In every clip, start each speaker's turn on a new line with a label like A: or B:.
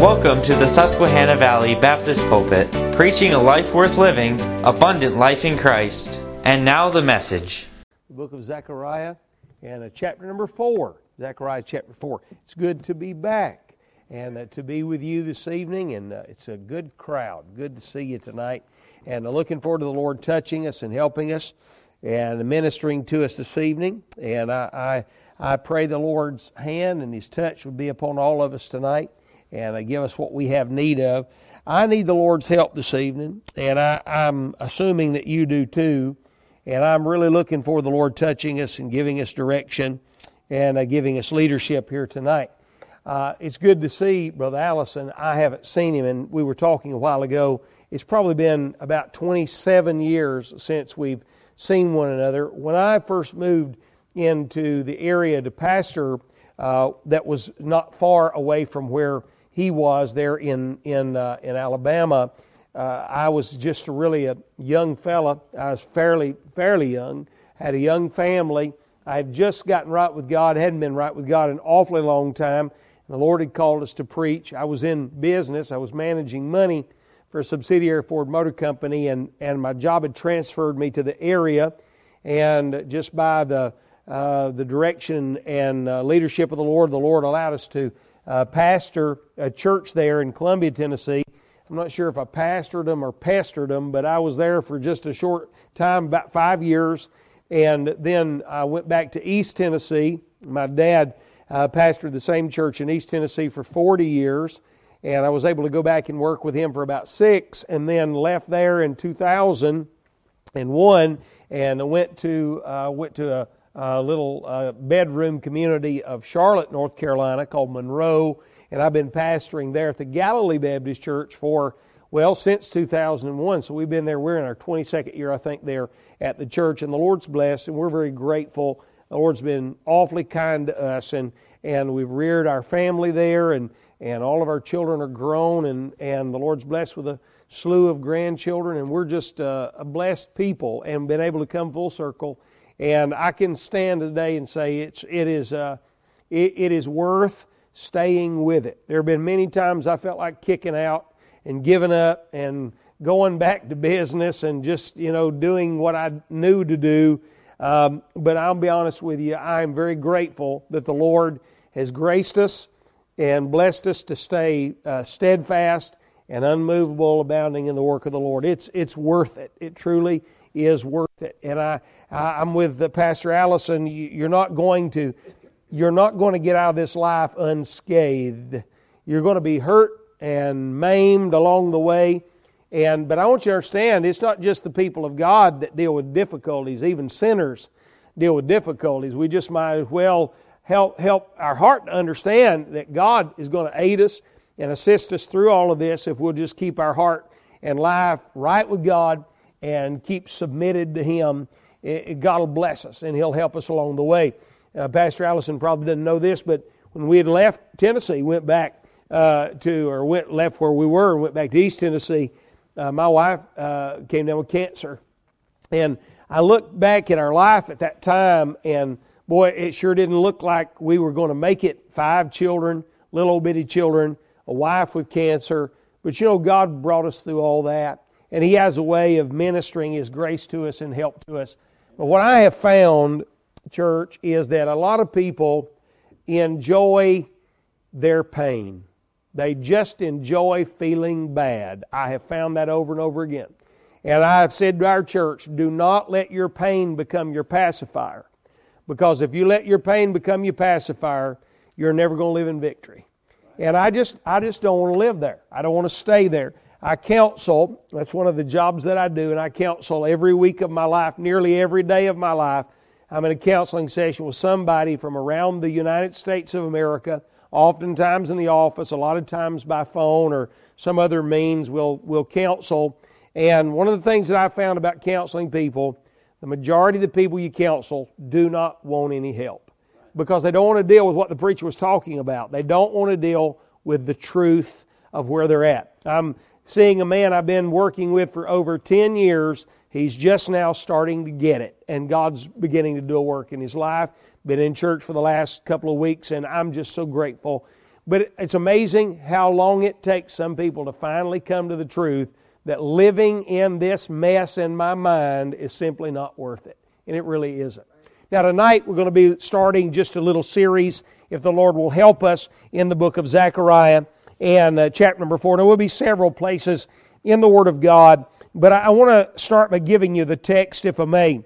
A: Welcome to the Susquehanna Valley Baptist Pulpit, preaching a life worth living, abundant life in Christ. And now the message.
B: The book of Zechariah and chapter number four. Zechariah chapter four. It's good to be back and uh, to be with you this evening, and uh, it's a good crowd. Good to see you tonight, and uh, looking forward to the Lord touching us and helping us and ministering to us this evening. And I, I, I pray the Lord's hand and His touch would be upon all of us tonight and give us what we have need of. I need the Lord's help this evening, and I, I'm assuming that you do too. And I'm really looking for the Lord touching us and giving us direction and uh, giving us leadership here tonight. Uh, it's good to see Brother Allison. I haven't seen him, and we were talking a while ago. It's probably been about 27 years since we've seen one another. When I first moved into the area to pastor, uh, that was not far away from where he was there in in uh, in Alabama. Uh, I was just really a young fella. I was fairly fairly young. Had a young family. I had just gotten right with God. Hadn't been right with God an awfully long time. And the Lord had called us to preach. I was in business. I was managing money for a subsidiary Ford Motor Company, and, and my job had transferred me to the area. And just by the uh, the direction and uh, leadership of the Lord, the Lord allowed us to uh, pastor a church there in Columbia, Tennessee. I'm not sure if I pastored them or pestered them, but I was there for just a short time, about five years. And then I went back to East Tennessee. My dad uh, pastored the same church in East Tennessee for 40 years. And I was able to go back and work with him for about six, and then left there in 2001 and went to uh, went to a uh, little uh, bedroom community of Charlotte, North Carolina, called Monroe, and I've been pastoring there at the Galilee Baptist Church for well since 2001. So we've been there. We're in our 22nd year, I think, there at the church, and the Lord's blessed, and we're very grateful. The Lord's been awfully kind to us, and and we've reared our family there, and and all of our children are grown, and and the Lord's blessed with a slew of grandchildren, and we're just uh, a blessed people, and been able to come full circle and I can stand today and say it's, it, is, uh, it, it is worth staying with it. There have been many times I felt like kicking out and giving up and going back to business and just, you know, doing what I knew to do. Um, but I'll be honest with you, I am very grateful that the Lord has graced us and blessed us to stay uh, steadfast and unmovable, abounding in the work of the Lord. It's, it's worth it. It truly is worth it. And I, I'm with uh, Pastor Allison. You're not going to, you're not going to get out of this life unscathed. You're going to be hurt and maimed along the way. And but I want you to understand, it's not just the people of God that deal with difficulties. Even sinners deal with difficulties. We just might as well help help our heart to understand that God is going to aid us and assist us through all of this if we'll just keep our heart and life right with God and keep submitted to Him, God will bless us and He'll help us along the way. Uh, Pastor Allison probably didn't know this, but when we had left Tennessee, went back uh, to, or went left where we were and went back to East Tennessee, uh, my wife uh, came down with cancer. And I looked back at our life at that time, and boy, it sure didn't look like we were going to make it. Five children, little old bitty children, a wife with cancer. But you know, God brought us through all that and He has a way of ministering His grace to us and help to us. But what I have found, church, is that a lot of people enjoy their pain. They just enjoy feeling bad. I have found that over and over again. And I have said to our church, do not let your pain become your pacifier. Because if you let your pain become your pacifier, you're never going to live in victory. And I just I just don't want to live there. I don't want to stay there. I counsel, that's one of the jobs that I do, and I counsel every week of my life, nearly every day of my life. I'm in a counseling session with somebody from around the United States of America, oftentimes in the office, a lot of times by phone or some other means, we'll, we'll counsel. And one of the things that I found about counseling people, the majority of the people you counsel do not want any help because they don't want to deal with what the preacher was talking about. They don't want to deal with the truth of where they're at. I'm seeing a man I've been working with for over 10 years. He's just now starting to get it, and God's beginning to do a work in his life. Been in church for the last couple of weeks, and I'm just so grateful. But it's amazing how long it takes some people to finally come to the truth that living in this mess in my mind is simply not worth it. And it really isn't. Now, tonight we're going to be starting just a little series, if the Lord will help us, in the book of Zechariah and uh, chapter number four. There will be several places in the Word of God, but I, I want to start by giving you the text, if I may.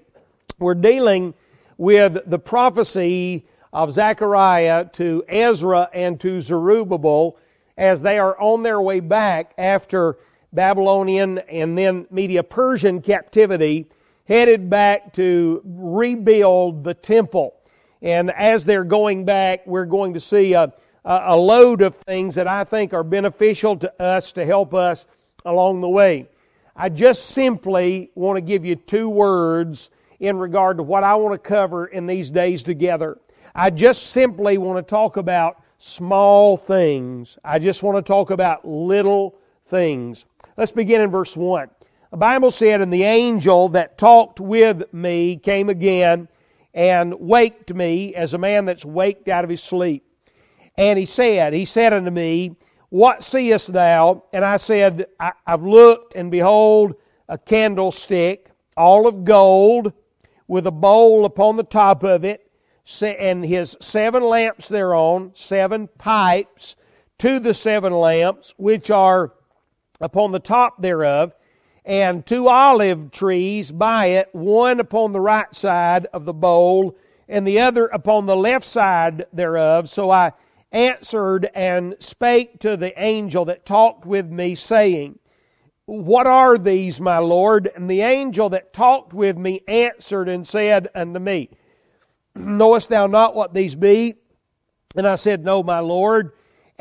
B: We're dealing with the prophecy of Zechariah to Ezra and to Zerubbabel as they are on their way back after Babylonian and then Media Persian captivity, headed back to rebuild the temple. And as they're going back, we're going to see a, a load of things that I think are beneficial to us to help us along the way. I just simply want to give you two words in regard to what I want to cover in these days together. I just simply want to talk about small things. I just want to talk about little things. Let's begin in verse 1. The Bible said, And the angel that talked with me came again and waked me as a man that's waked out of his sleep. And he said, He said unto me, What seest thou? And I said, I, have looked, and behold, a candlestick, all of gold, with a bowl upon the top of it, and his seven lamps thereon, seven pipes to the seven lamps, which are upon the top thereof, and two olive trees by it, one upon the right side of the bowl, and the other upon the left side thereof. So I answered and spake to the angel that talked with me, saying, What are these, my Lord? And the angel that talked with me answered and said unto me, Knowest thou not what these be? And I said, No, my Lord.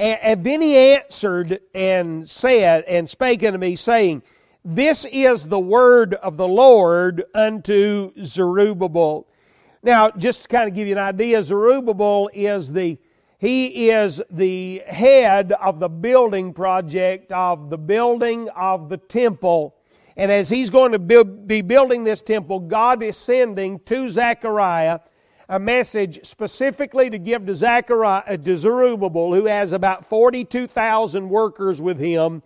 B: And, then he answered and said, and spake unto me, saying, This is the word of the Lord unto Zerubbabel. Now, just to kind of give you an idea, Zerubbabel is the he is the head of the building project of the building of the temple. And as he's going to be building this temple, God is sending to Zechariah a message specifically to give to Zechariah, uh, to Zerubbabel, who has about 42,000 workers with him.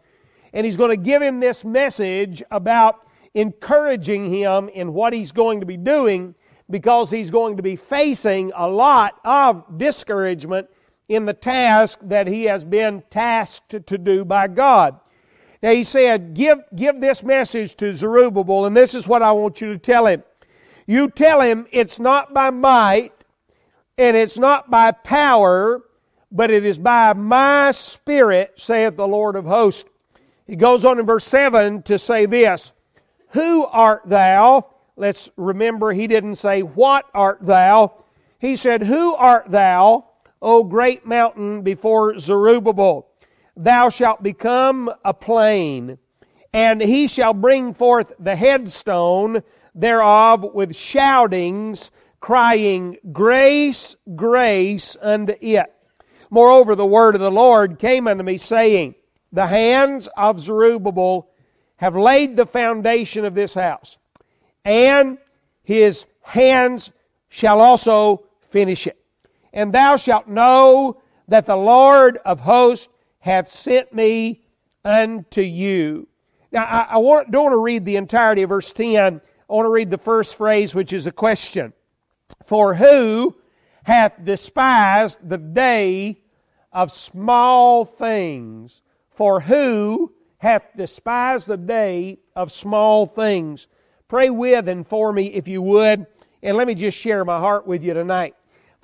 B: And he's going to give him this message about encouraging him in what he's going to be doing because he's going to be facing a lot of discouragement in the task that he has been tasked to do by God. Now he said, give, give this message to Zerubbabel, and this is what I want you to tell him. You tell him it's not by might and it's not by power, but it is by my spirit, saith the Lord of hosts. He goes on in verse 7 to say this Who art thou? Let's remember he didn't say, What art thou? He said, Who art thou, O great mountain before Zerubbabel? Thou shalt become a plain, and he shall bring forth the headstone thereof with shoutings, crying, Grace, grace unto it. Moreover, the word of the Lord came unto me, saying, The hands of Zerubbabel have laid the foundation of this house, and his hands shall also finish it. And thou shalt know that the Lord of hosts hath sent me unto you. Now, I, I want, don't want to read the entirety of verse 10 I want to read the first phrase, which is a question. For who hath despised the day of small things? For who hath despised the day of small things? Pray with and for me if you would, and let me just share my heart with you tonight.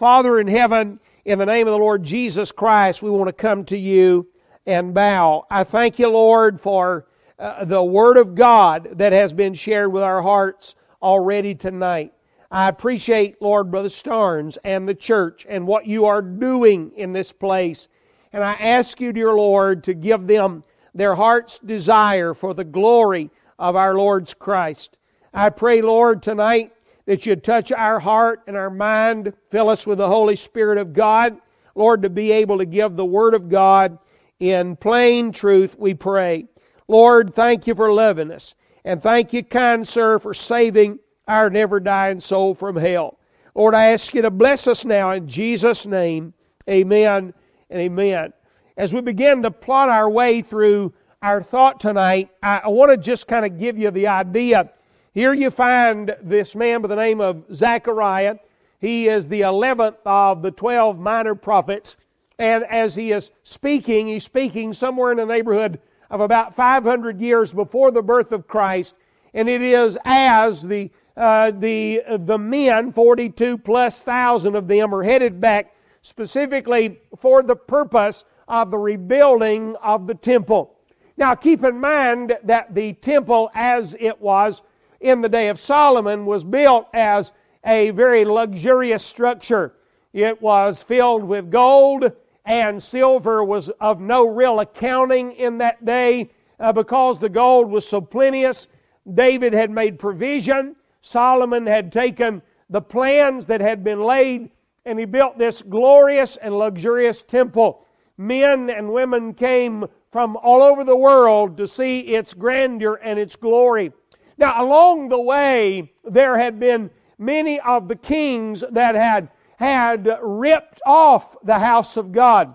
B: Father in heaven, in the name of the Lord Jesus Christ, we want to come to you and bow. I thank you, Lord, for uh, the Word of God that has been shared with our hearts already tonight. I appreciate, Lord, Brother Starnes and the church and what you are doing in this place. And I ask you, dear Lord, to give them their heart's desire for the glory of our Lord's Christ. I pray, Lord, tonight that you'd touch our heart and our mind, fill us with the Holy Spirit of God. Lord, to be able to give the Word of God in plain truth, we pray. Lord, thank you for loving us. And thank you, kind sir, for saving our never dying soul from hell. Lord, I ask you to bless us now in Jesus' name. Amen and amen. as we begin to plot our way through our thought tonight, I, I want to just kind of give you the idea. Here you find this man by the name of Zechariah. He is the 11th of the 12 minor prophets. And as he is speaking, he's speaking somewhere in the neighborhood of about 500 years before the birth of Christ. And it is as the, uh, the, the men, 42 plus thousand of them, are headed back specifically for the purpose of the rebuilding of the temple. Now, keep in mind that the temple, as it was in the day of Solomon, was built as a very luxurious structure. It was filled with gold, and silver was of no real accounting in that day uh, because the gold was so plenteous. David had made provision. Solomon had taken the plans that had been laid and he built this glorious and luxurious temple. Men and women came from all over the world to see its grandeur and its glory. Now, along the way, there had been many of the kings that had, had ripped off the house of God.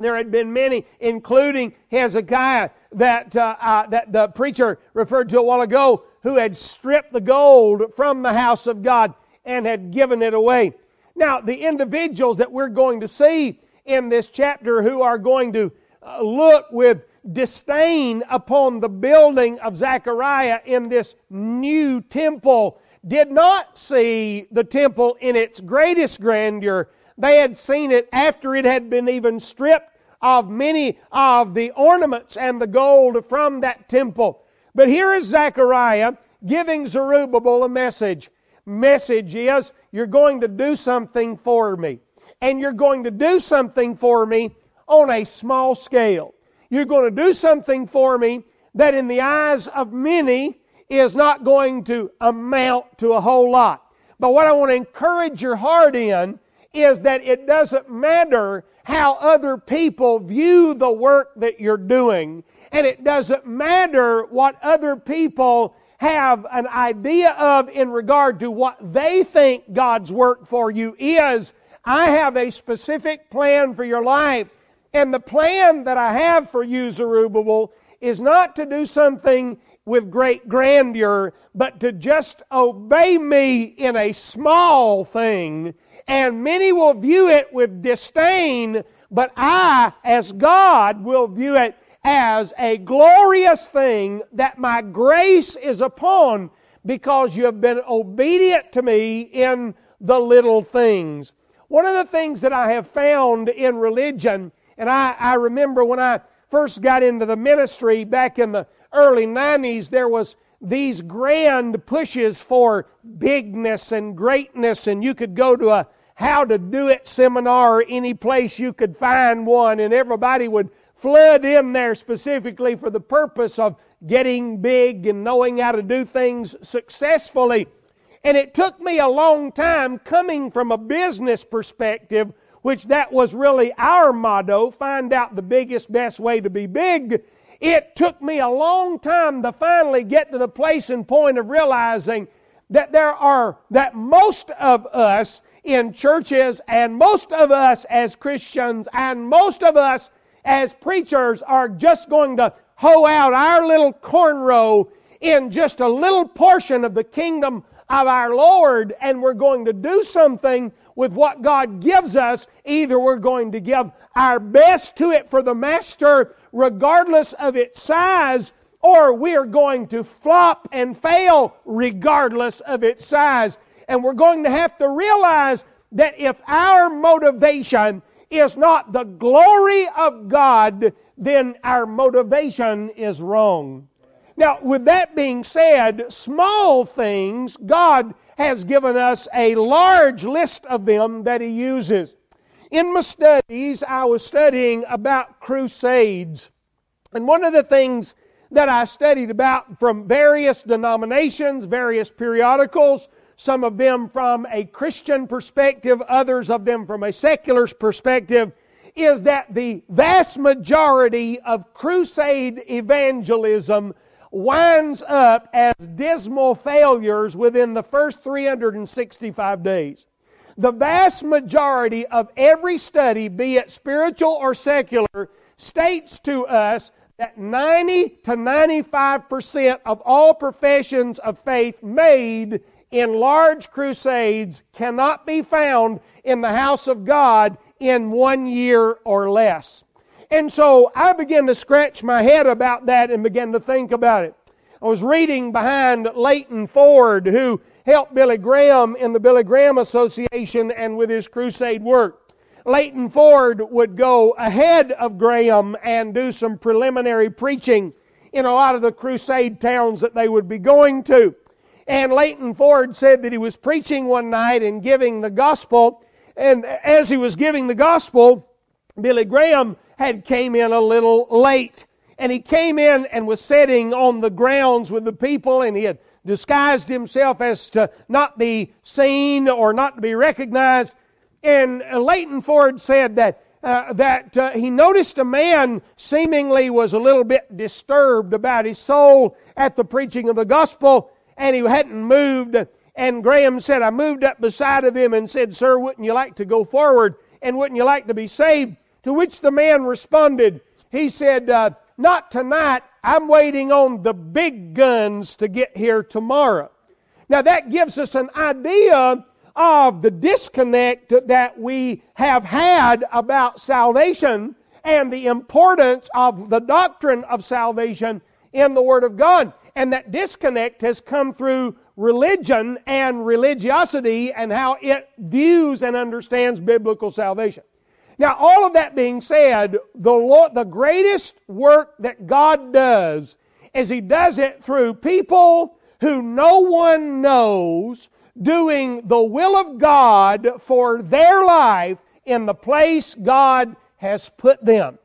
B: There had been many, including Hezekiah, that, uh, uh, that the preacher referred to a while ago, who had stripped the gold from the house of God and had given it away. Now, the individuals that we're going to see in this chapter who are going to uh, look with disdain upon the building of Zechariah in this new temple did not see the temple in its greatest grandeur. They had seen it after it had been even stripped of many of the ornaments and the gold from that temple. But here is Zechariah giving Zerubbabel a message. Message is, you're going to do something for me. And you're going to do something for me on a small scale. You're going to do something for me that in the eyes of many is not going to amount to a whole lot. But what I want to encourage your heart in is that it doesn't matter how other people view the work that you're doing, and it doesn't matter what other people have an idea of in regard to what they think God's work for you is. I have a specific plan for your life and the plan that I have for you, Zerubbabel, is not to do something with great grandeur, but to just obey me in a small thing. And many will view it with disdain, but I, as God, will view it as a glorious thing that my grace is upon because you have been obedient to me in the little things. One of the things that I have found in religion and I, I remember when I first got into the ministry back in the early 90s, there was these grand pushes for bigness and greatness, and you could go to a how to do it seminar any place you could find one, and everybody would flood in there specifically for the purpose of getting big and knowing how to do things successfully. And it took me a long time coming from a business perspective which that was really our motto find out the biggest, best way to be big. It took me a long time to finally get to the place and point of realizing that there are, that most of us in churches and most of us as Christians and most of us as preachers are just going to hoe out our little cornrow in just a little portion of the kingdom of our Lord and we're going to do something with what God gives us. Either we're going to give our best to it for the Master, regardless of its size, or we are going to flop and fail regardless of its size. And we're going to have to realize that if our motivation is not the glory of God, then our motivation is wrong. Now, with that being said, small things, God has given us a large list of them that He uses. In my studies, I was studying about crusades. And one of the things that I studied about from various denominations, various periodicals, some of them from a Christian perspective, others of them from a secular perspective, is that the vast majority of crusade evangelism winds up as dismal failures within the first 365 days. The vast majority of every study, be it spiritual or secular, states to us that 90 to 95% of all professions of faith made in large crusades cannot be found in the house of God in one year or less. And so I began to scratch my head about that and began to think about it. I was reading behind Leighton Ford, who helped Billy Graham in the Billy Graham Association and with his crusade work. Leighton Ford would go ahead of Graham and do some preliminary preaching in a lot of the crusade towns that they would be going to. And Leighton Ford said that he was preaching one night and giving the gospel. And as he was giving the gospel, Billy Graham had came in a little late. And he came in and was sitting on the grounds with the people, and he had disguised himself as to not be seen or not to be recognized. And Leighton Ford said that uh, that uh, he noticed a man seemingly was a little bit disturbed about his soul at the preaching of the gospel, and he hadn't moved. And Graham said, I moved up beside of him and said, Sir, wouldn't you like to go forward? And wouldn't you like to be saved? To which the man responded, He said, uh, Not tonight. I'm waiting on the big guns to get here tomorrow. Now that gives us an idea of the disconnect that we have had about salvation and the importance of the doctrine of salvation in the Word of God. And that disconnect has come through religion and religiosity and how it views and understands biblical salvation. Now, all of that being said, the, Lord, the greatest work that God does is He does it through people who no one knows doing the will of God for their life in the place God has put them.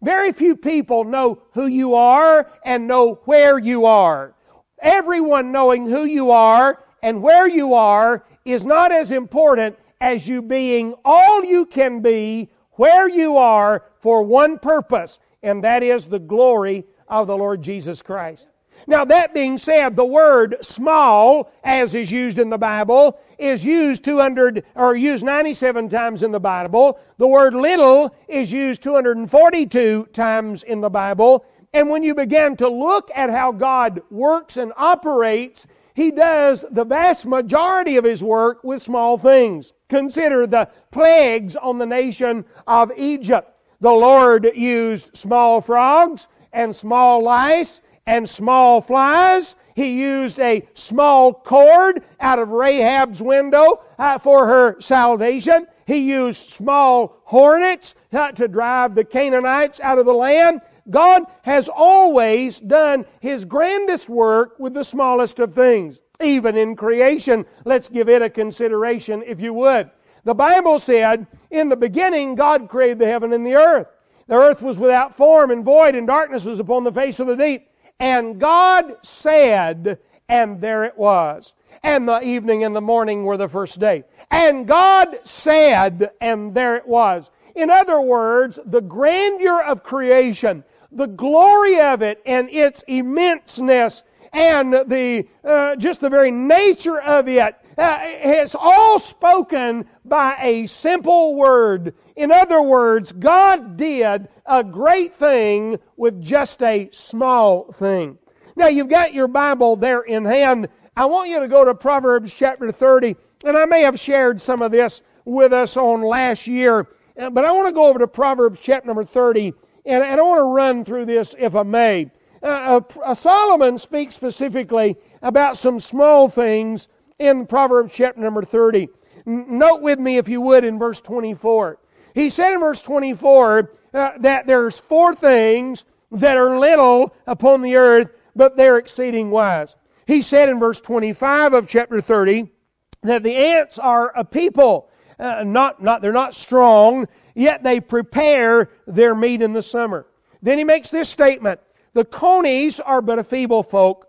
B: Very few people know who you are and know where you are. Everyone knowing who you are and where you are is not as important as you being all you can be where you are for one purpose, and that is the glory of the Lord Jesus Christ. Now, that being said, the word small, as is used in the Bible, is used 200 or used 97 times in the Bible. The word little is used 242 times in the Bible. And when you begin to look at how God works and operates, He does the vast majority of His work with small things. Consider the plagues on the nation of Egypt. The Lord used small frogs and small lice and small flies. He used a small cord out of Rahab's window uh, for her salvation. He used small hornets uh, to drive the Canaanites out of the land. God has always done His grandest work with the smallest of things. Even in creation, let's give it a consideration if you would. The Bible said, In the beginning, God created the heaven and the earth. The earth was without form and void, and darkness was upon the face of the deep. And God said, and there it was. And the evening and the morning were the first day. And God said, and there it was. In other words, the grandeur of creation, the glory of it, and its immenseness, and the uh, just the very nature of it uh, is all spoken by a simple word. In other words, God did a great thing with just a small thing. Now, you've got your Bible there in hand. I want you to go to Proverbs chapter 30, and I may have shared some of this with us on last year, uh, but I want to go over to Proverbs chapter number 30, and, I want to run through this if I may. Uh, uh, Solomon speaks specifically about some small things in Proverbs chapter number 30. Note with me, if you would, in verse 24. He said in verse 24 uh, that there's four things that are little upon the earth, but they're exceeding wise. He said in verse 25 of chapter 30 that the ants are a people. Uh, not, not, they're not strong, yet they prepare their meat in the summer. Then he makes this statement The conies are but a feeble folk,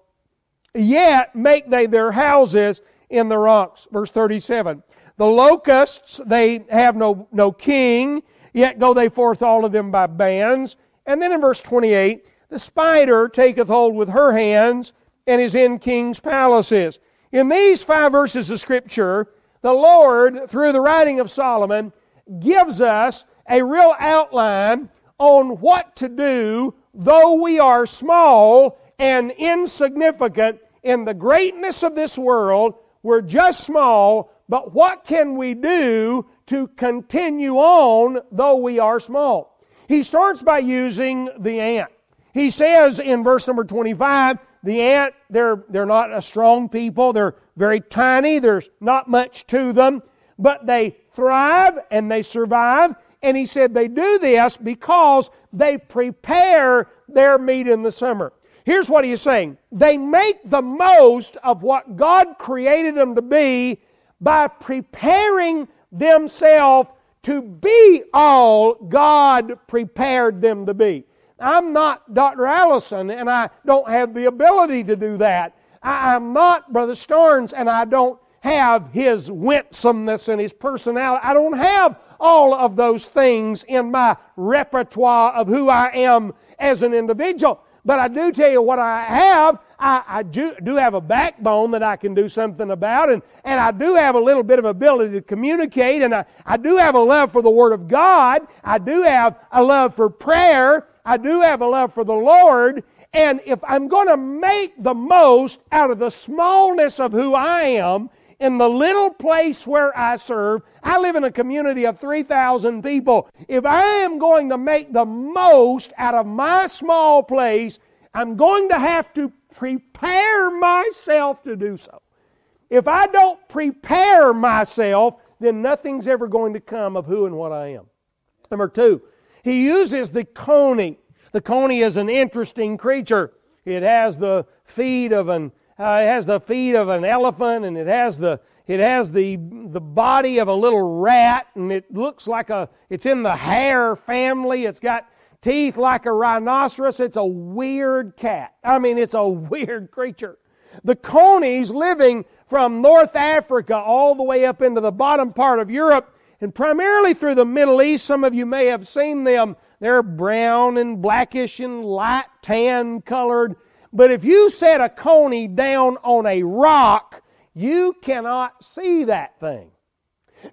B: yet make they their houses in the rocks. Verse 37. The locusts, they have no, no king, yet go they forth all of them by bands. And then in verse 28, the spider taketh hold with her hands and is in king's palaces. In these five verses of Scripture, the Lord, through the writing of Solomon, gives us a real outline on what to do, though we are small and insignificant in the greatness of this world. We're just small, but what can we do to continue on, though we are small? He starts by using the ant. He says in verse number 25, the ant, they're, they're not a strong people. They're very tiny. There's not much to them, but they thrive and they survive. And he said they do this because they prepare their meat in the summer. Here's what he's saying they make the most of what God created them to be by preparing themselves to be all God prepared them to be. I'm not Dr. Allison, and I don't have the ability to do that. I, am not Brother Starnes, and I don't have his winsomeness and his personality. I don't have all of those things in my repertoire of who I am as an individual. But I do tell you what I have. I, I do, do, have a backbone that I can do something about, and, and I do have a little bit of ability to communicate, and I, I do have a love for the Word of God. I do have a love for prayer. I do have a love for the Lord. And if I'm going to make the most out of the smallness of who I am in the little place where I serve, I live in a community of 3,000 people. If I am going to make the most out of my small place, I'm going to have to prepare myself to do so. If I don't prepare myself, then nothing's ever going to come of who and what I am. Number two, he uses the coney. The coney is an interesting creature. It has the feet of an uh, it has the feet of an elephant, and it has the it has the the body of a little rat, and it looks like a it's in the hare family. It's got teeth like a rhinoceros. It's a weird cat. I mean, it's a weird creature. The conies living from North Africa all the way up into the bottom part of Europe and primarily through the Middle East. Some of you may have seen them. They're brown and blackish and light tan colored. But if you set a coney down on a rock, you cannot see that thing.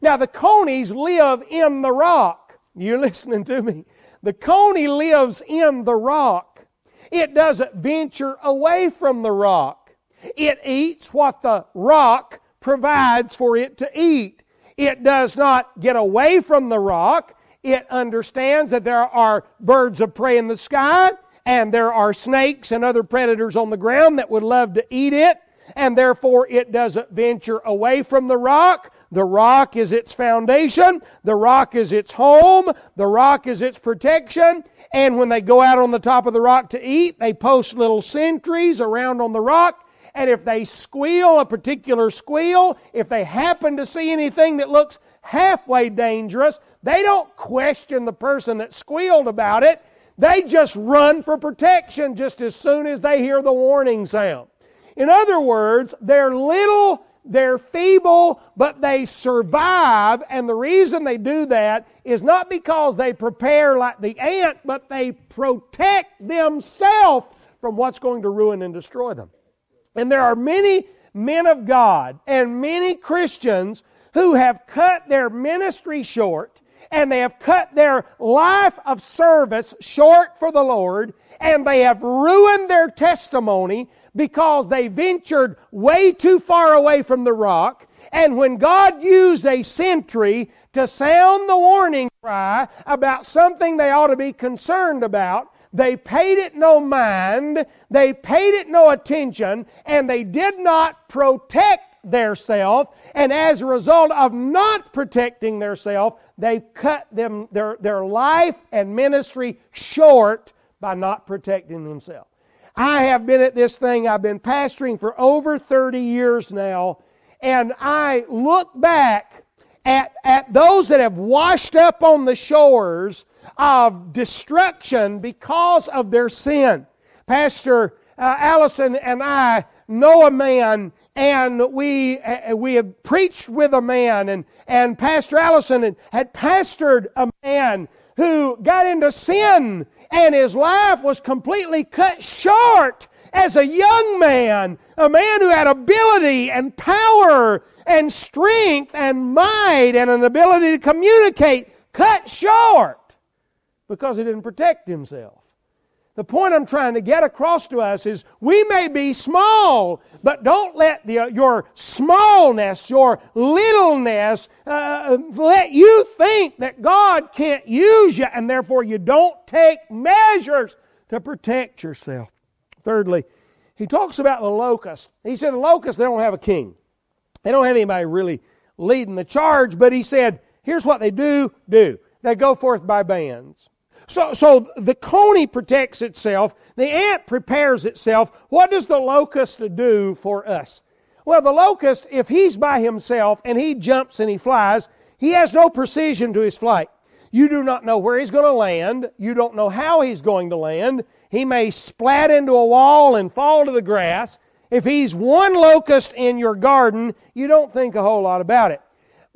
B: Now, the conies live in the rock. You're listening to me. The coney lives in the rock. It doesn't venture away from the rock. It eats what the rock provides for it to eat. It does not get away from the rock. It understands that there are birds of prey in the sky and there are snakes and other predators on the ground that would love to eat it, and therefore it doesn't venture away from the rock. The rock is its foundation, the rock is its home, the rock is its protection. And when they go out on the top of the rock to eat, they post little sentries around on the rock and if they squeal a particular squeal, if they happen to see anything that looks halfway dangerous, they don't question the person that squealed about it. They just run for protection just as soon as they hear the warning sound. In other words, they're little, they're feeble, but they survive. And the reason they do that is not because they prepare like the ant, but they protect themselves from what's going to ruin and destroy them. And there are many men of God and many Christians who have cut their ministry short and they have cut their life of service short for the Lord and they have ruined their testimony because they ventured way too far away from the rock. And when God used a sentry to sound the warning cry about something they ought to be concerned about, they paid it no mind, they paid it no attention, and they did not protect theirself. And as a result of not protecting theirself, they cut them their, their life and ministry short by not protecting themselves. I have been at this thing, I've been pastoring for over 30 years now, and I look back at, at those that have washed up on the shores of destruction because of their sin. Pastor uh, Allison and I know a man, and we uh, we have preached with a man, and and Pastor Allison had pastored a man who got into sin, and his life was completely cut short as a young man, a man who had ability and power and strength and might and an ability to communicate, cut short because he didn't protect himself. The point I'm trying to get across to us is we may be small, but don't let the, uh, your smallness, your littleness, uh, let you think that God can't use you and therefore you don't take measures to protect yourself. Thirdly, he talks about the locust. He said the locusts, they don't have a king. They don't have anybody really leading the charge, but he said, here's what they do do. They go forth by bands. So, so the coney protects itself, the ant prepares itself. What does the locust do for us? Well, the locust, if he's by himself and he jumps and he flies, he has no precision to his flight. You do not know where he's going to land. You don't know how he's going to land. He may splat into a wall and fall to the grass. If he's one locust in your garden, you don't think a whole lot about it.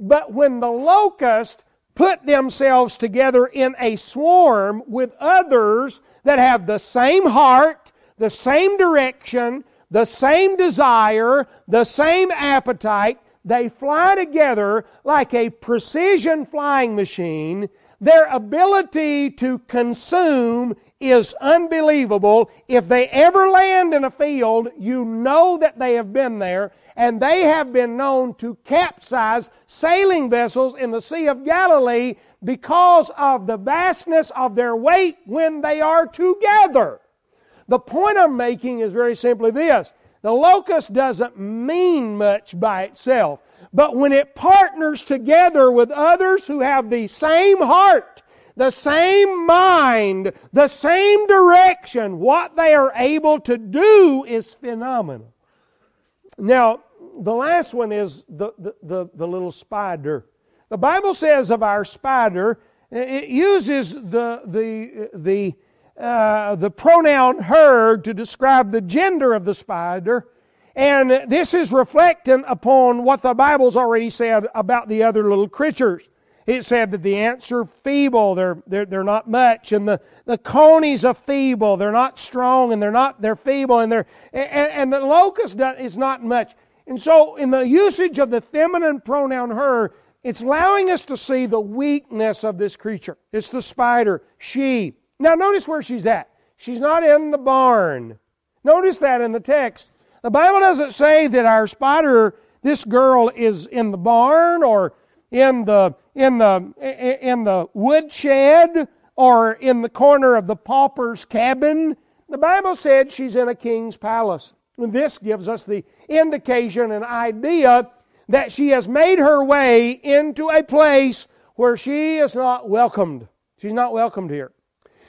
B: But when the locust put themselves together in a swarm with others that have the same heart, the same direction, the same desire, the same appetite. They fly together like a precision flying machine. Their ability to consume is unbelievable. If they ever land in a field, you know that they have been there and they have been known to capsize sailing vessels in the Sea of Galilee because of the vastness of their weight when they are together. The point I'm making is very simply this the locust doesn't mean much by itself, but when it partners together with others who have the same heart, the same mind, the same direction, what they are able to do is phenomenal. Now, the last one is the, the, the, the, little spider. The Bible says of our spider, it uses the, the, the, uh, the pronoun her to describe the gender of the spider. And this is reflecting upon what the Bible's already said about the other little creatures. It said that the ants are feeble, they're, they're, they're not much, and the, the conies are feeble, they're not strong, and they're not they're feeble, and they're and, and the locust is not much. And so, in the usage of the feminine pronoun her, it's allowing us to see the weakness of this creature. It's the spider, she. Now, notice where she's at. She's not in the barn. Notice that in the text. The Bible doesn't say that our spider, this girl, is in the barn or in the in the in the woodshed or in the corner of the pauper's cabin. The Bible said she's in a king's palace. And this gives us the indication and idea that she has made her way into a place where she is not welcomed. She's not welcomed here.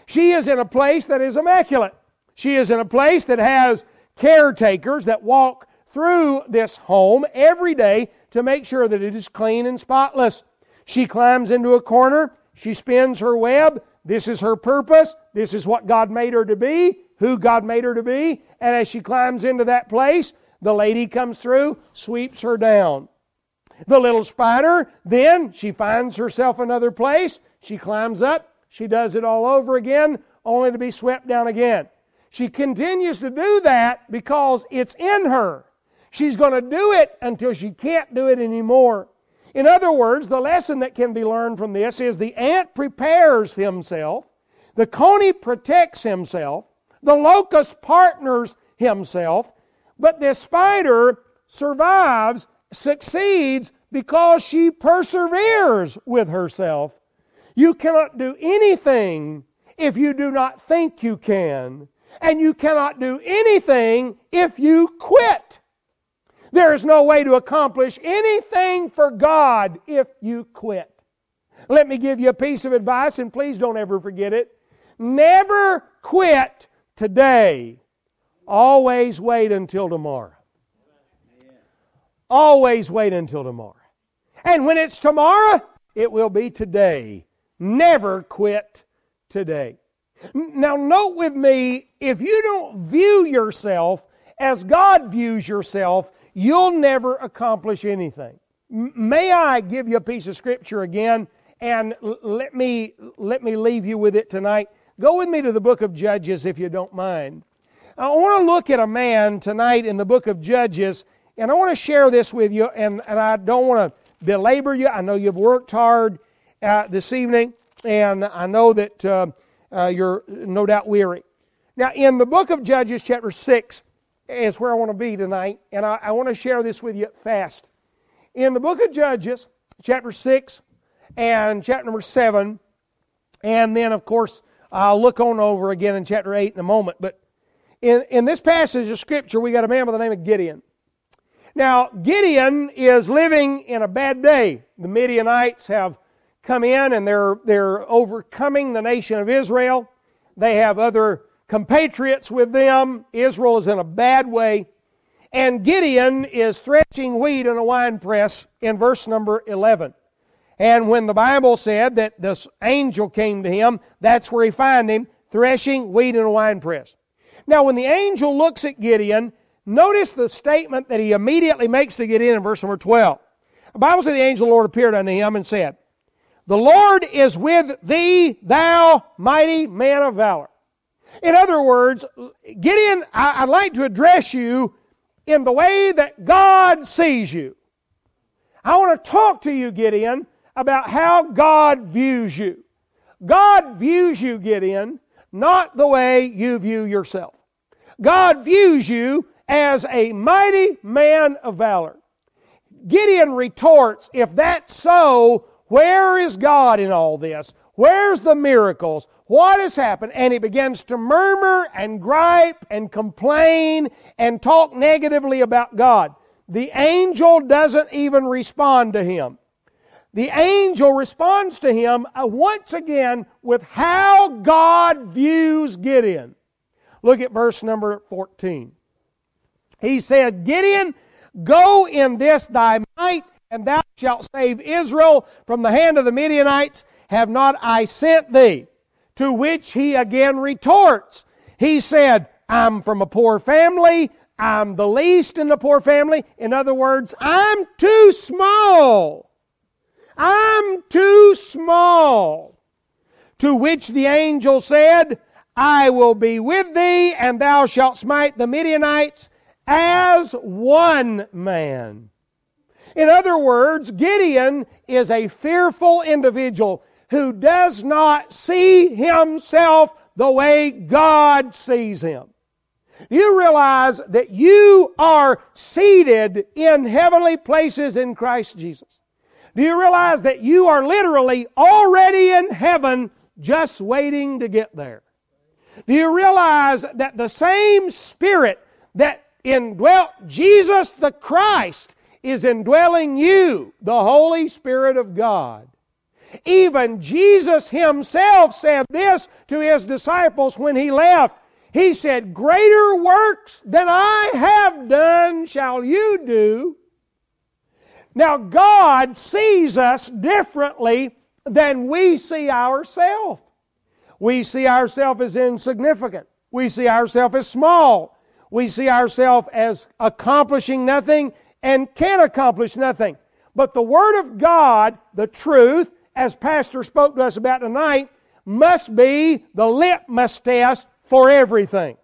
B: She is in a place that is immaculate. She is in a place that has caretakers that walk through this home every day to make sure that it is clean and spotless. She climbs into a corner, she spins her web. This is her purpose, this is what God made her to be, who God made her to be. And as she climbs into that place, the lady comes through, sweeps her down. The little spider, then she finds herself another place. She climbs up. She does it all over again, only to be swept down again. She continues to do that because it's in her. She's going to do it until she can't do it anymore. In other words, the lesson that can be learned from this is the ant prepares himself, the coney protects himself, the locust partners himself, but this spider survives, succeeds, because she perseveres with herself. You cannot do anything if you do not think you can. And you cannot do anything if you quit. There is no way to accomplish anything for God if you quit. Let me give you a piece of advice, and please don't ever forget it. Never quit today. Always wait until tomorrow. Always wait until tomorrow. And when it's tomorrow, it will be today. Never quit today. Now, note with me if you don't view yourself as God views yourself, you'll never accomplish anything. May I give you a piece of scripture again and let me let me leave you with it tonight. Go with me to the book of Judges if you don't mind. I want to look at a man tonight in the book of Judges, and I want to share this with you, and, and I don't want to belabor you. I know you've worked hard uh, this evening, and I know that uh, uh, you're no doubt weary. Now, in the book of Judges, chapter 6, is where I want to be tonight, and I, I want to share this with you fast. In the book of Judges, chapter 6 and chapter number 7, and then, of course, I'll look on over again in chapter 8 in a moment, but in, in this passage of Scripture, we got a man by the name of Gideon. Now, Gideon is living in a bad day. The Midianites have come in and they're, they're overcoming the nation of Israel. They have other compatriots with them. Israel is in a bad way. And Gideon is threshing wheat in a wine press in verse number 11. And when the Bible said that this angel came to him, that's where he found him, threshing wheat in a wine press. Now, when the angel looks at Gideon, notice the statement that he immediately makes to Gideon in verse number 12. The Bible says the angel of the Lord appeared unto him and said, The Lord is with thee, thou mighty man of valor. In other words, Gideon, I'd like to address you in the way that God sees you. I want to talk to you, Gideon, about how God views you. God views you, Gideon, not the way you view yourself. God views you as a mighty man of valor. Gideon retorts, If that's so, where is God in all this? Where's the miracles? What has happened? And he begins to murmur and gripe and complain and talk negatively about God. The angel doesn't even respond to him. The angel responds to him uh, once again with how God views Gideon. Look at verse number 14. He said, Gideon, go in this thy might, and thou shalt save Israel from the hand of the Midianites have not I sent thee? To which he again retorts. He said, I'm from a poor family. I'm the least in the poor family. In other words, I'm too small. I'm too small. To which the angel said, I will be with thee, and thou shalt smite the Midianites as one man. In other words, Gideon is a fearful individual who does not see himself the way God sees him. Do you realize that you are seated in heavenly places in Christ Jesus. Do you realize that you are literally already in heaven just waiting to get there? Do you realize that the same Spirit that indwelt Jesus the Christ is indwelling you, the Holy Spirit of God? Even Jesus himself said this to his disciples when he left. He said, Greater works than I have done shall you do. Now, God sees us differently than we see ourselves. We see ourselves as insignificant. We see ourselves as small. We see ourselves as accomplishing nothing and can accomplish nothing. But the Word of God, the truth, as Pastor spoke to us about tonight, must be the litmus test for everything.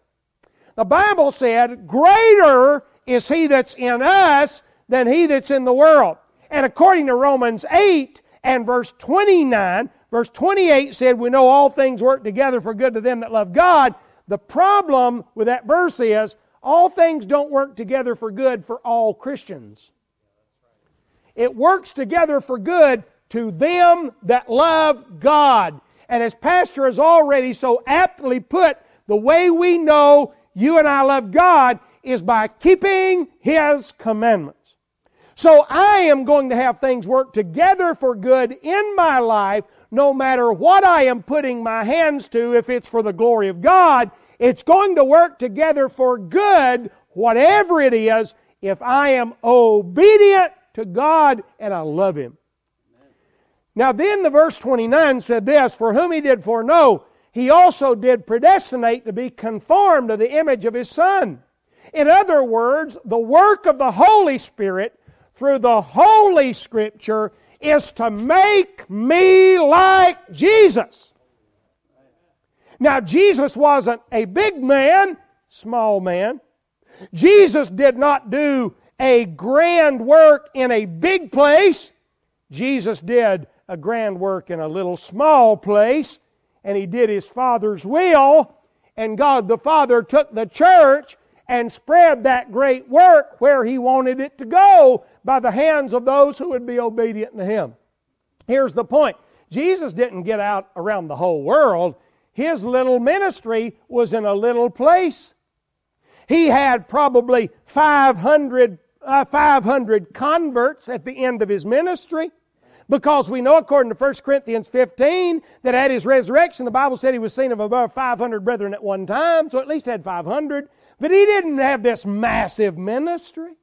B: The Bible said, Greater is He that's in us than He that's in the world. And according to Romans 8 and verse 29, verse 28 said, We know all things work together for good to them that love God. The problem with that verse is, all things don't work together for good for all Christians. It works together for good to them that love God. And as Pastor has already so aptly put, the way we know you and I love God is by keeping His commandments. So I am going to have things work together for good in my life, no matter what I am putting my hands to, if it's for the glory of God. It's going to work together for good, whatever it is, if I am obedient to God and I love Him. Now, then the verse 29 said this For whom he did foreknow, he also did predestinate to be conformed to the image of his Son. In other words, the work of the Holy Spirit through the Holy Scripture is to make me like Jesus. Now, Jesus wasn't a big man, small man. Jesus did not do a grand work in a big place. Jesus did a grand work in a little small place, and he did his Father's will, and God the Father took the church and spread that great work where he wanted it to go by the hands of those who would be obedient to him. Here's the point Jesus didn't get out around the whole world, his little ministry was in a little place. He had probably 500, uh, 500 converts at the end of his ministry. Because we know, according to 1 Corinthians 15, that at his resurrection, the Bible said he was seen of above 500 brethren at one time, so at least had 500. But he didn't have this massive ministry.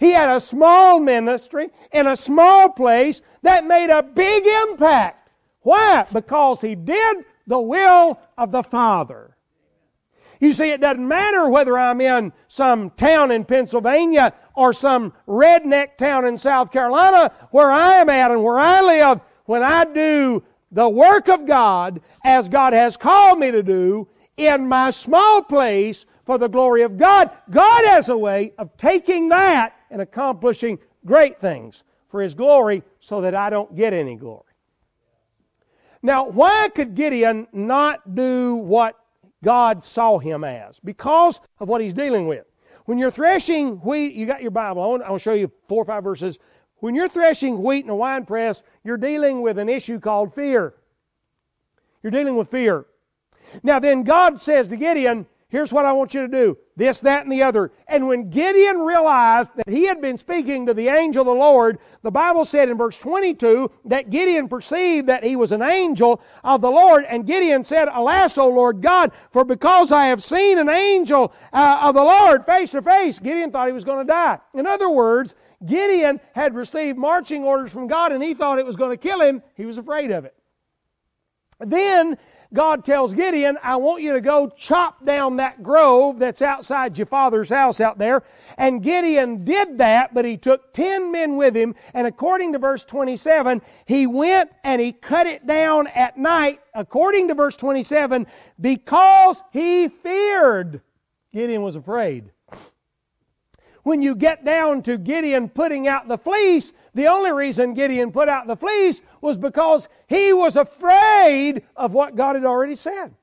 B: He had a small ministry in a small place that made a big impact. Why? Because he did the will of the Father. You see, it doesn't matter whether I'm in some town in Pennsylvania or some redneck town in South Carolina, where I am at and where I live, when I do the work of God as God has called me to do in my small place for the glory of God, God has a way of taking that and accomplishing great things for His glory so that I don't get any glory. Now, why could Gideon not do what God saw him as? Because of what he's dealing with. When you're threshing wheat, you got your Bible. Want, I'll show you four or five verses. When you're threshing wheat in a wine press, you're dealing with an issue called fear. You're dealing with fear. Now, then God says to Gideon, Here's what I want you to do this, that, and the other. And when Gideon realized that he had been speaking to the angel of the Lord, the Bible said in verse 22 that Gideon perceived that he was an angel of the Lord. And Gideon said, Alas, O Lord God, for because I have seen an angel uh, of the Lord face to face, Gideon thought he was going to die. In other words, Gideon had received marching orders from God and he thought it was going to kill him. He was afraid of it. Then God tells Gideon, I want you to go chop down that grove that's outside your father's house out there. And Gideon did that, but he took 10 men with him. And according to verse 27, he went and he cut it down at night, according to verse 27, because he feared. Gideon was afraid when you get down to Gideon putting out the fleece, the only reason Gideon put out the fleece was because he was afraid of what God had already said.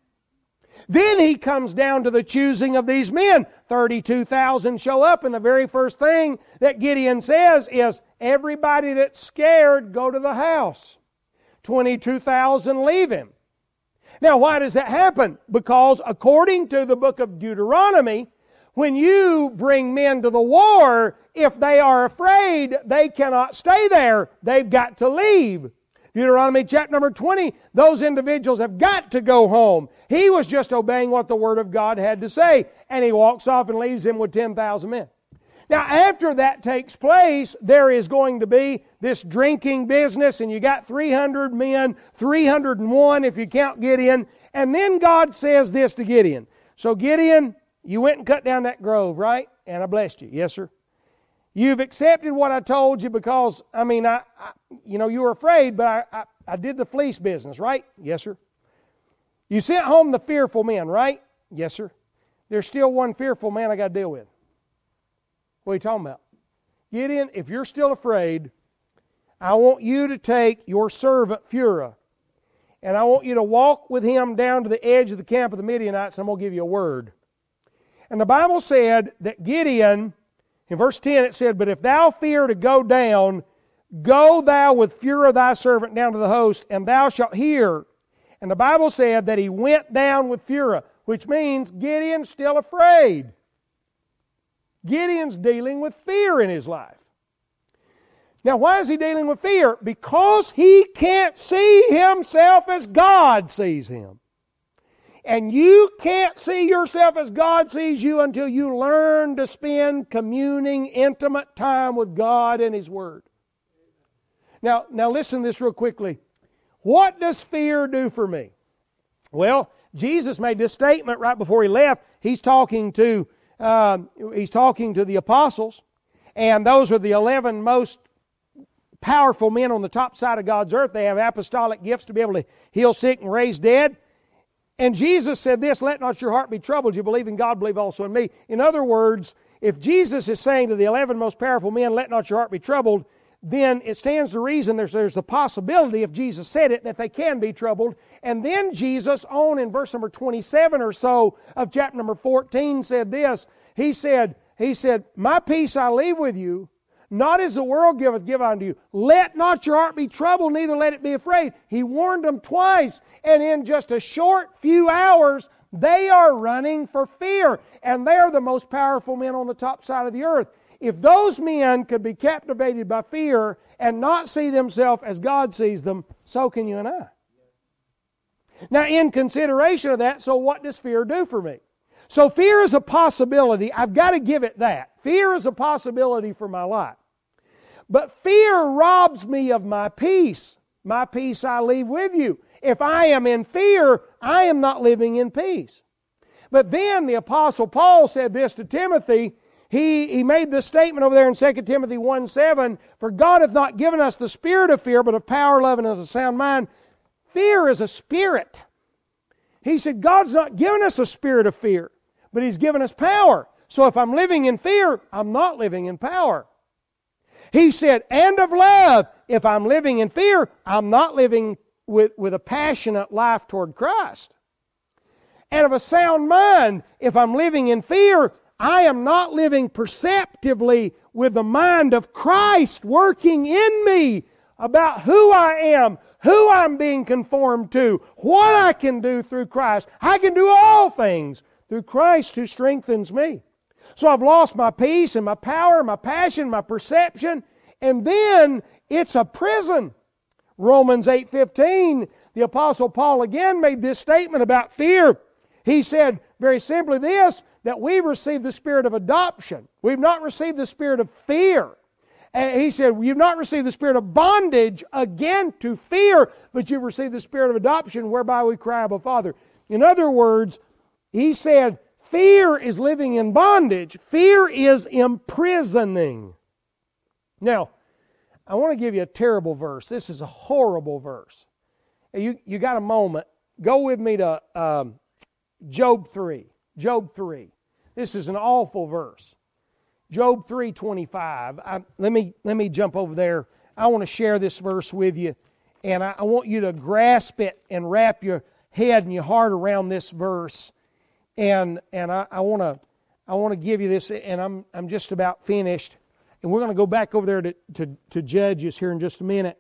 B: Then he comes down to the choosing of these men. 32,000 show up, and the very first thing that Gideon says is, Everybody that's scared, go to the house. 22,000 leave him. Now, why does that happen? Because according to the book of Deuteronomy, when you bring men to the war, if they are afraid, they cannot stay there. They've got to leave. Deuteronomy chapter number 20, those individuals have got to go home. He was just obeying what the Word of God had to say, and he walks off and leaves him with 10,000 men. Now, after that takes place, there is going to be this drinking business, and you got 300 men, 301 if you count Gideon. And then God says this to Gideon. So, Gideon, you went and cut down that grove, right? And I blessed you. Yes, sir. You've accepted what I told you because, I mean, I, I you know, you were afraid, but I, I, I did the fleece business, right? Yes, sir. You sent home the fearful men, right? Yes, sir. There's still one fearful man I got to deal with. What are you talking about? Gideon, if you're still afraid, I want you to take your servant Phurah, and I want you to walk with him down to the edge of the camp of the Midianites, and I'm going to give you a word. And the Bible said that Gideon, in verse 10, it said, But if thou fear to go down, go thou with Phurah thy servant down to the host, and thou shalt hear. And the Bible said that he went down with Phurah, which means Gideon's still afraid. Gideon's dealing with fear in his life. Now, why is he dealing with fear? Because he can't see himself as God sees him. And you can't see yourself as God sees you until you learn to spend communing intimate time with God and His Word. Now, now listen to this real quickly. What does fear do for me? Well, Jesus made this statement right before he left. He's talking to uh, he's talking to the apostles, and those are the eleven most powerful men on the top side of God's earth. They have apostolic gifts to be able to heal sick and raise dead. And Jesus said this, let not your heart be troubled. You believe in God, believe also in me. In other words, if Jesus is saying to the 11 most powerful men, let not your heart be troubled, then it stands to reason there's, there's the possibility, if Jesus said it, that they can be troubled. And then Jesus, on in verse number 27 or so of chapter number 14, said this. He said, He said, My peace I leave with you, not as the world giveth, give unto you. Let not your heart be troubled, neither let it be afraid. He warned them twice, and in just a short few hours, they are running for fear, and they are the most powerful men on the top side of the earth. If those men could be captivated by fear and not see themselves as God sees them, so can you and I. Now, in consideration of that, so what does fear do for me? So, fear is a possibility. I've got to give it that. Fear is a possibility for my life. But fear robs me of my peace. My peace I leave with you. If I am in fear, I am not living in peace. But then the Apostle Paul said this to Timothy. He, he made this statement over there in 2 Timothy 1 7 For God hath not given us the spirit of fear, but of power, love, and of a sound mind. Fear is a spirit. He said, God's not given us a spirit of fear, but He's given us power. So if I'm living in fear, I'm not living in power. He said, and of love. If I'm living in fear, I'm not living with, with a passionate life toward Christ. And of a sound mind, if I'm living in fear, I am not living perceptively with the mind of Christ working in me about who I am, who I'm being conformed to, what I can do through Christ. I can do all things through Christ who strengthens me. So I've lost my peace and my power, my passion, my perception, and then it's a prison. Romans 8:15, the apostle Paul again made this statement about fear. He said very simply this that we've received the spirit of adoption. We've not received the spirit of fear. And he said, You've not received the spirit of bondage again to fear, but you've received the spirit of adoption whereby we cry, Abba, Father. In other words, he said, Fear is living in bondage, fear is imprisoning. Now, I want to give you a terrible verse. This is a horrible verse. You, you got a moment. Go with me to um, Job 3. Job 3. This is an awful verse. Job 3.25. let, me, let me jump over there. I want to share this verse with you, and I, I want you to grasp it and wrap your head and your heart around this verse. And, and I, want to I want to give you this, and I'm, I'm just about finished. And we're going to go back over there to, to, to Judges here in just a minute.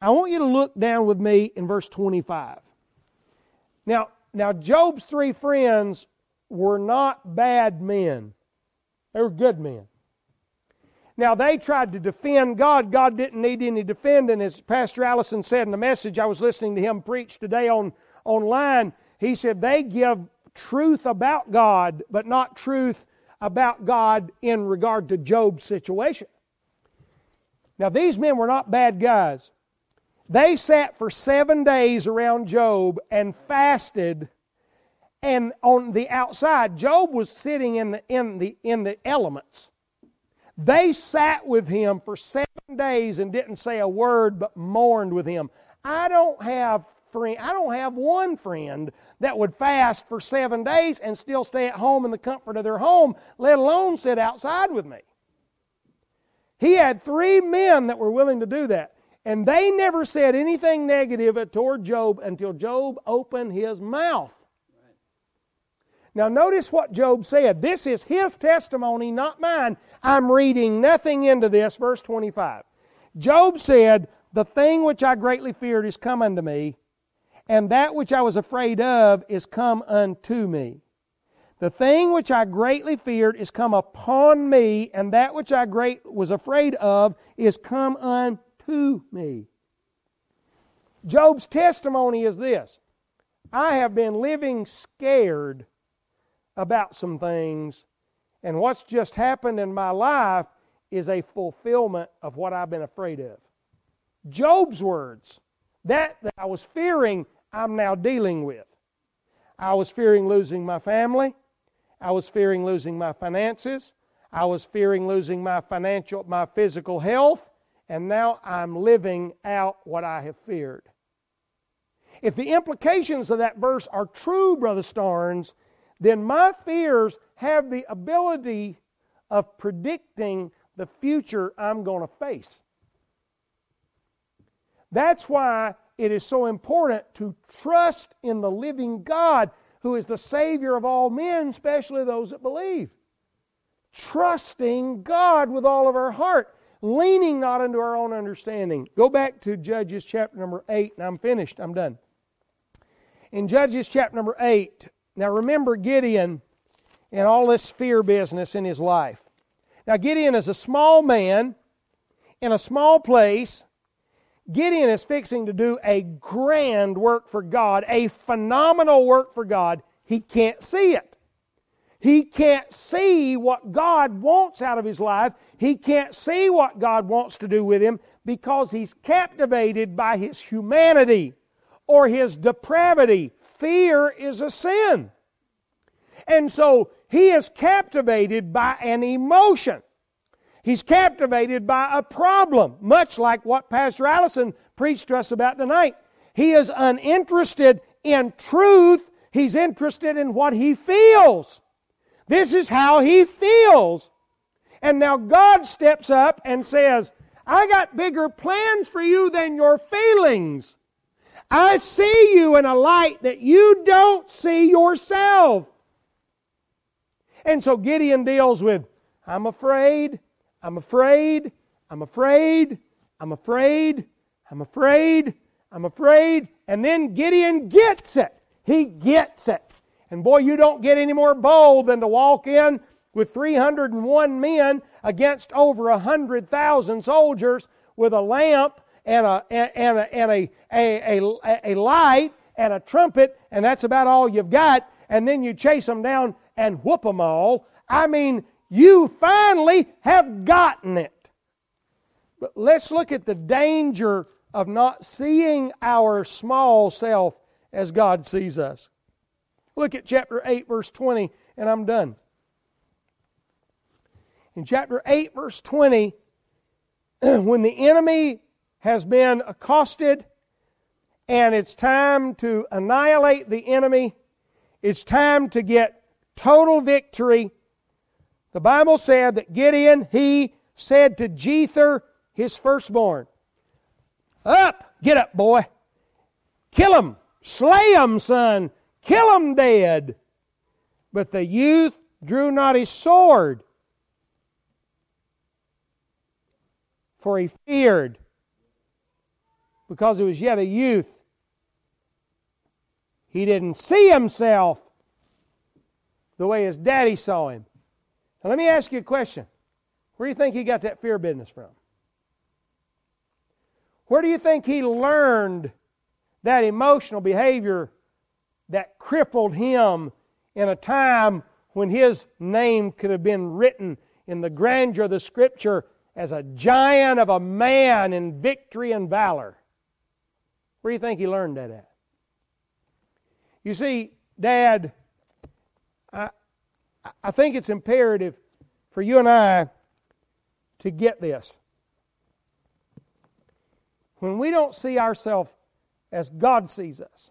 B: I want you to look down with me in verse 25. Now, now Job's three friends were not bad men. They were good men. Now, they tried to defend God. God didn't need any defending. As Pastor Allison said in the message I was listening to him preach today on, online, he said they give truth about God, but not truth about God in regard to Job's situation. Now, these men were not bad guys. They sat for seven days around Job and fasted. And on the outside, Job was sitting in the, in the, in the elements. They sat with him for seven days and didn't say a word but mourned with him. I don't have friend, I don't have one friend that would fast for seven days and still stay at home in the comfort of their home, let alone sit outside with me. He had three men that were willing to do that. And they never said anything negative toward Job until Job opened his mouth. Now, notice what Job said. This is his testimony, not mine. I'm reading nothing into this. Verse 25. Job said, The thing which I greatly feared is come unto me, and that which I was afraid of is come unto me. The thing which I greatly feared is come upon me, and that which I great was afraid of is come unto me. Job's testimony is this I have been living scared about some things, and what's just happened in my life is a fulfillment of what I've been afraid of. Job's words, that, that I was fearing, I'm now dealing with. I was fearing losing my family. I was fearing losing my finances. I was fearing losing my financial, my physical health. And now I'm living out what I have feared. If the implications of that verse are true, Brother Starnes, then my fears have the ability of predicting the future I'm going to face. That's why it is so important to trust in the living God who is the Savior of all men, especially those that believe. Trusting God with all of our heart, leaning not unto our own understanding. Go back to Judges chapter number 8, and I'm finished. I'm done. In Judges chapter number 8, now remember Gideon and all this fear business in his life. Now, Gideon is a small man in a small place. Gideon is fixing to do a grand work for God, a phenomenal work for God. He can't see it. He can't see what God wants out of his life. He can't see what God wants to do with him because he's captivated by his humanity or his depravity. Fear is a sin. And so he is captivated by an emotion. He's captivated by a problem, much like what Pastor Allison preached to us about tonight. He is uninterested in truth, he's interested in what he feels. This is how he feels. And now God steps up and says, I got bigger plans for you than your feelings. I see you in a light that you don't see yourself. And so Gideon deals with, I'm afraid, I'm afraid, I'm afraid, I'm afraid, I'm afraid, I'm afraid. And then Gideon gets it. He gets it. And boy, you don't get any more bold than to walk in with 301 men against over 100,000 soldiers with a lamp and a, and a, and a, a, a, a light and a trumpet, and that's about all you've got. And then you chase them down and whoop them all. I mean, you finally have gotten it. But let's look at the danger of not seeing our small self as God sees us. Look at chapter 8, verse 20, and I'm done. In chapter 8, verse 20, when the enemy has been accosted and it's time to annihilate the enemy, it's time to get total victory. The Bible said that Gideon, he said to Jether, his firstborn, Up, get up, boy. Kill him, slay him, son, kill him dead. But the youth drew not his sword, for he feared, because he was yet a youth. He didn't see himself the way his daddy saw him. Now, let me ask you a question. Where do you think he got that fear business from? Where do you think he learned that emotional behavior that crippled him in a time when his name could have been written in the grandeur of the Scripture as a giant of a man in victory and valor? Where do you think he learned that at? You see, Dad, I, I think it's imperative for you and I to get this. When we don't see ourselves as God sees us,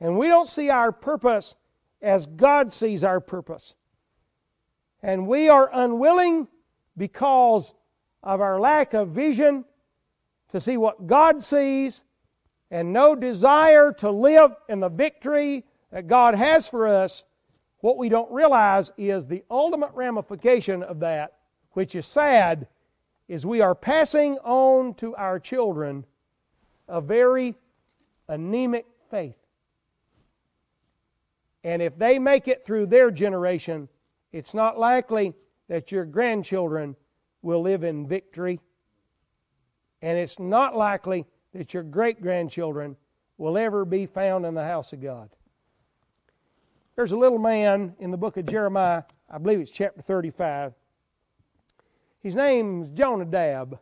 B: and we don't see our purpose as God sees our purpose, and we are unwilling because of our lack of vision to see what God sees, and no desire to live in the victory that God has for us, what we don't realize is the ultimate ramification of that, which is sad, is we are passing on to our children a very anemic faith. And if they make it through their generation, it's not likely that your grandchildren will live in victory. And it's not likely that your great grandchildren will ever be found in the house of God. There's a little man in the book of Jeremiah, I believe it's chapter 35. His name's Jonadab.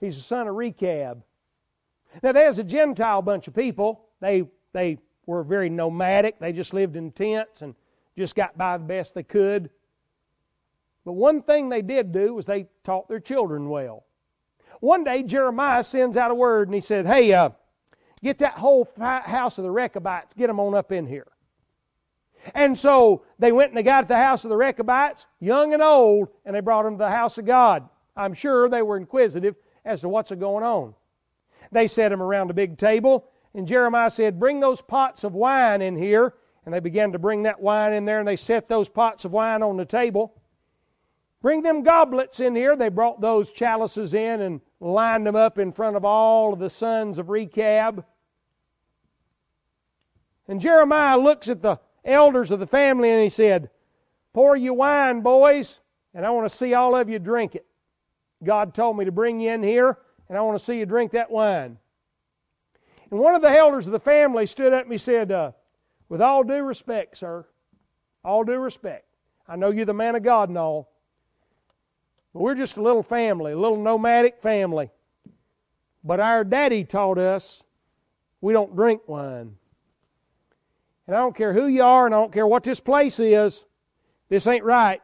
B: He's the son of Rechab. Now, there's a Gentile bunch of people. They, they were very nomadic. They just lived in tents and just got by the best they could. But one thing they did do was they taught their children well. One day, Jeremiah sends out a word and he said, Hey, uh, get that whole house of the Rechabites, get them on up in here. And so they went and they got at the house of the Rechabites, young and old, and they brought them to the house of God. I'm sure they were inquisitive as to what's going on. They set them around a big table, and Jeremiah said, Bring those pots of wine in here. And they began to bring that wine in there, and they set those pots of wine on the table. Bring them goblets in here. They brought those chalices in and lined them up in front of all of the sons of Rechab. And Jeremiah looks at the elders of the family and he said, Pour you wine, boys, and I want to see all of you drink it. God told me to bring you in here, and I want to see you drink that wine. And one of the elders of the family stood up and he said, uh, With all due respect, sir, all due respect, I know you're the man of God and all, but we're just a little family, a little nomadic family. But our daddy taught us we don't drink wine. And I don't care who you are, and I don't care what this place is, this ain't right.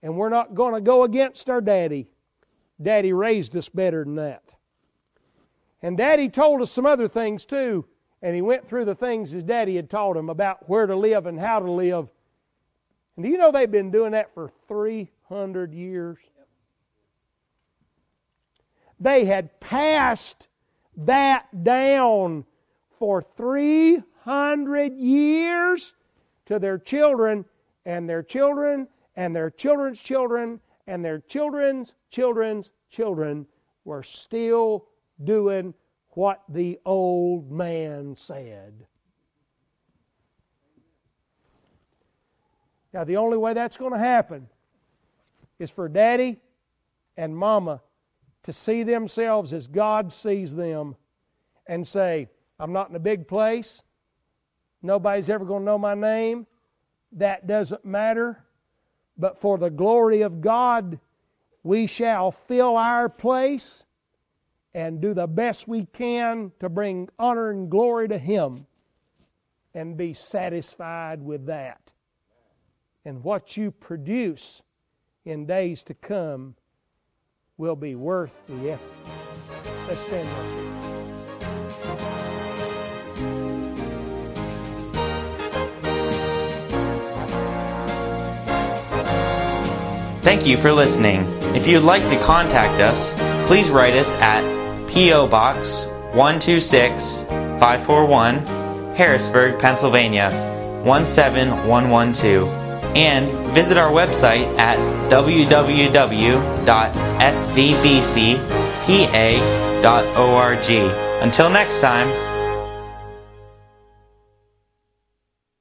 B: And we're not going to go against our daddy. Daddy raised us better than that. And Daddy told us some other things too. And he went through the things his daddy had taught him about where to live and how to live. And do you know they've been doing that for 300 years? They had passed that down for 300 years to their children and their children and their children's children and their children's children's children were still doing what the old man said. Now, the only way that's going to happen is for daddy and mama to see themselves as God sees them and say, I'm not in a big place. Nobody's ever going to know my name. That doesn't matter. But for the glory of God, we shall fill our place and do the best we can to bring honor and glory to Him and be satisfied with that. And what you produce in days to come will be worth the effort. Let's stand up.
A: Thank you for listening. If you'd like to contact us, please write us at P.O. Box 126 541, Harrisburg, Pennsylvania 17112, and visit our website at www.svbcpa.org. Until next time,